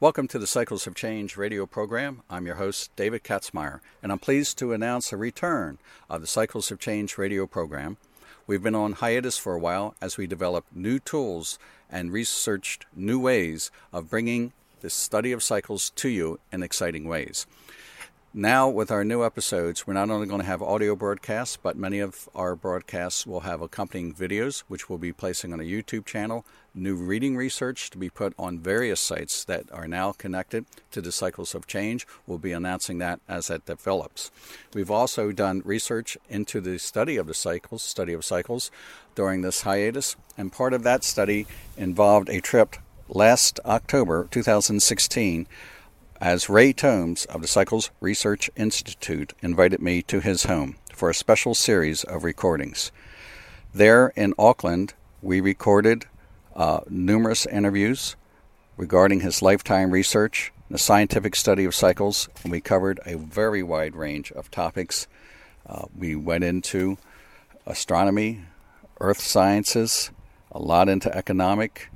Welcome to the Cycles of Change radio program. I'm your host, David Katzmire, and I'm pleased to announce a return of the Cycles of Change radio program. We've been on hiatus for a while as we developed new tools and researched new ways of bringing the study of cycles to you in exciting ways. Now, with our new episodes, we're not only going to have audio broadcasts, but many of our broadcasts will have accompanying videos, which we'll be placing on a YouTube channel, new reading research to be put on various sites that are now connected to the cycles of change. We'll be announcing that as it develops. We've also done research into the study of the cycles, study of cycles, during this hiatus, and part of that study involved a trip last October 2016 as Ray Tomes of the Cycles Research Institute invited me to his home for a special series of recordings. There in Auckland, we recorded uh, numerous interviews regarding his lifetime research, the scientific study of cycles, and we covered a very wide range of topics. Uh, we went into astronomy, earth sciences, a lot into economic,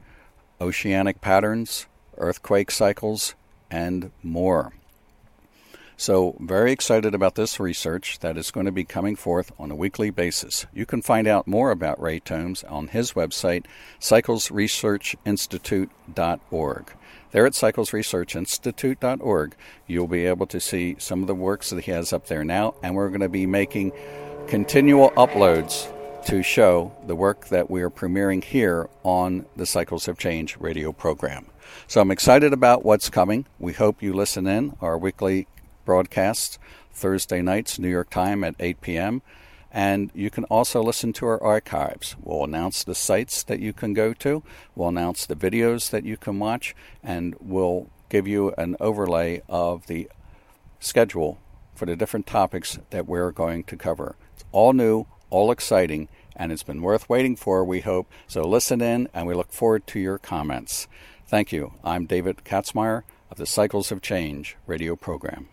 oceanic patterns, earthquake cycles, and more. So, very excited about this research that is going to be coming forth on a weekly basis. You can find out more about Ray Tomes on his website, cyclesresearchinstitute.org. There at cyclesresearchinstitute.org, you'll be able to see some of the works that he has up there now, and we're going to be making continual uploads to show the work that we are premiering here on the Cycles of Change radio program. So I'm excited about what's coming. We hope you listen in our weekly broadcasts Thursday nights, New York time at 8 p.m. And you can also listen to our archives. We'll announce the sites that you can go to, we'll announce the videos that you can watch, and we'll give you an overlay of the schedule for the different topics that we're going to cover. It's all new, all exciting, and it's been worth waiting for, we hope. So listen in, and we look forward to your comments. Thank you. I'm David Katzmire of the Cycles of Change radio program.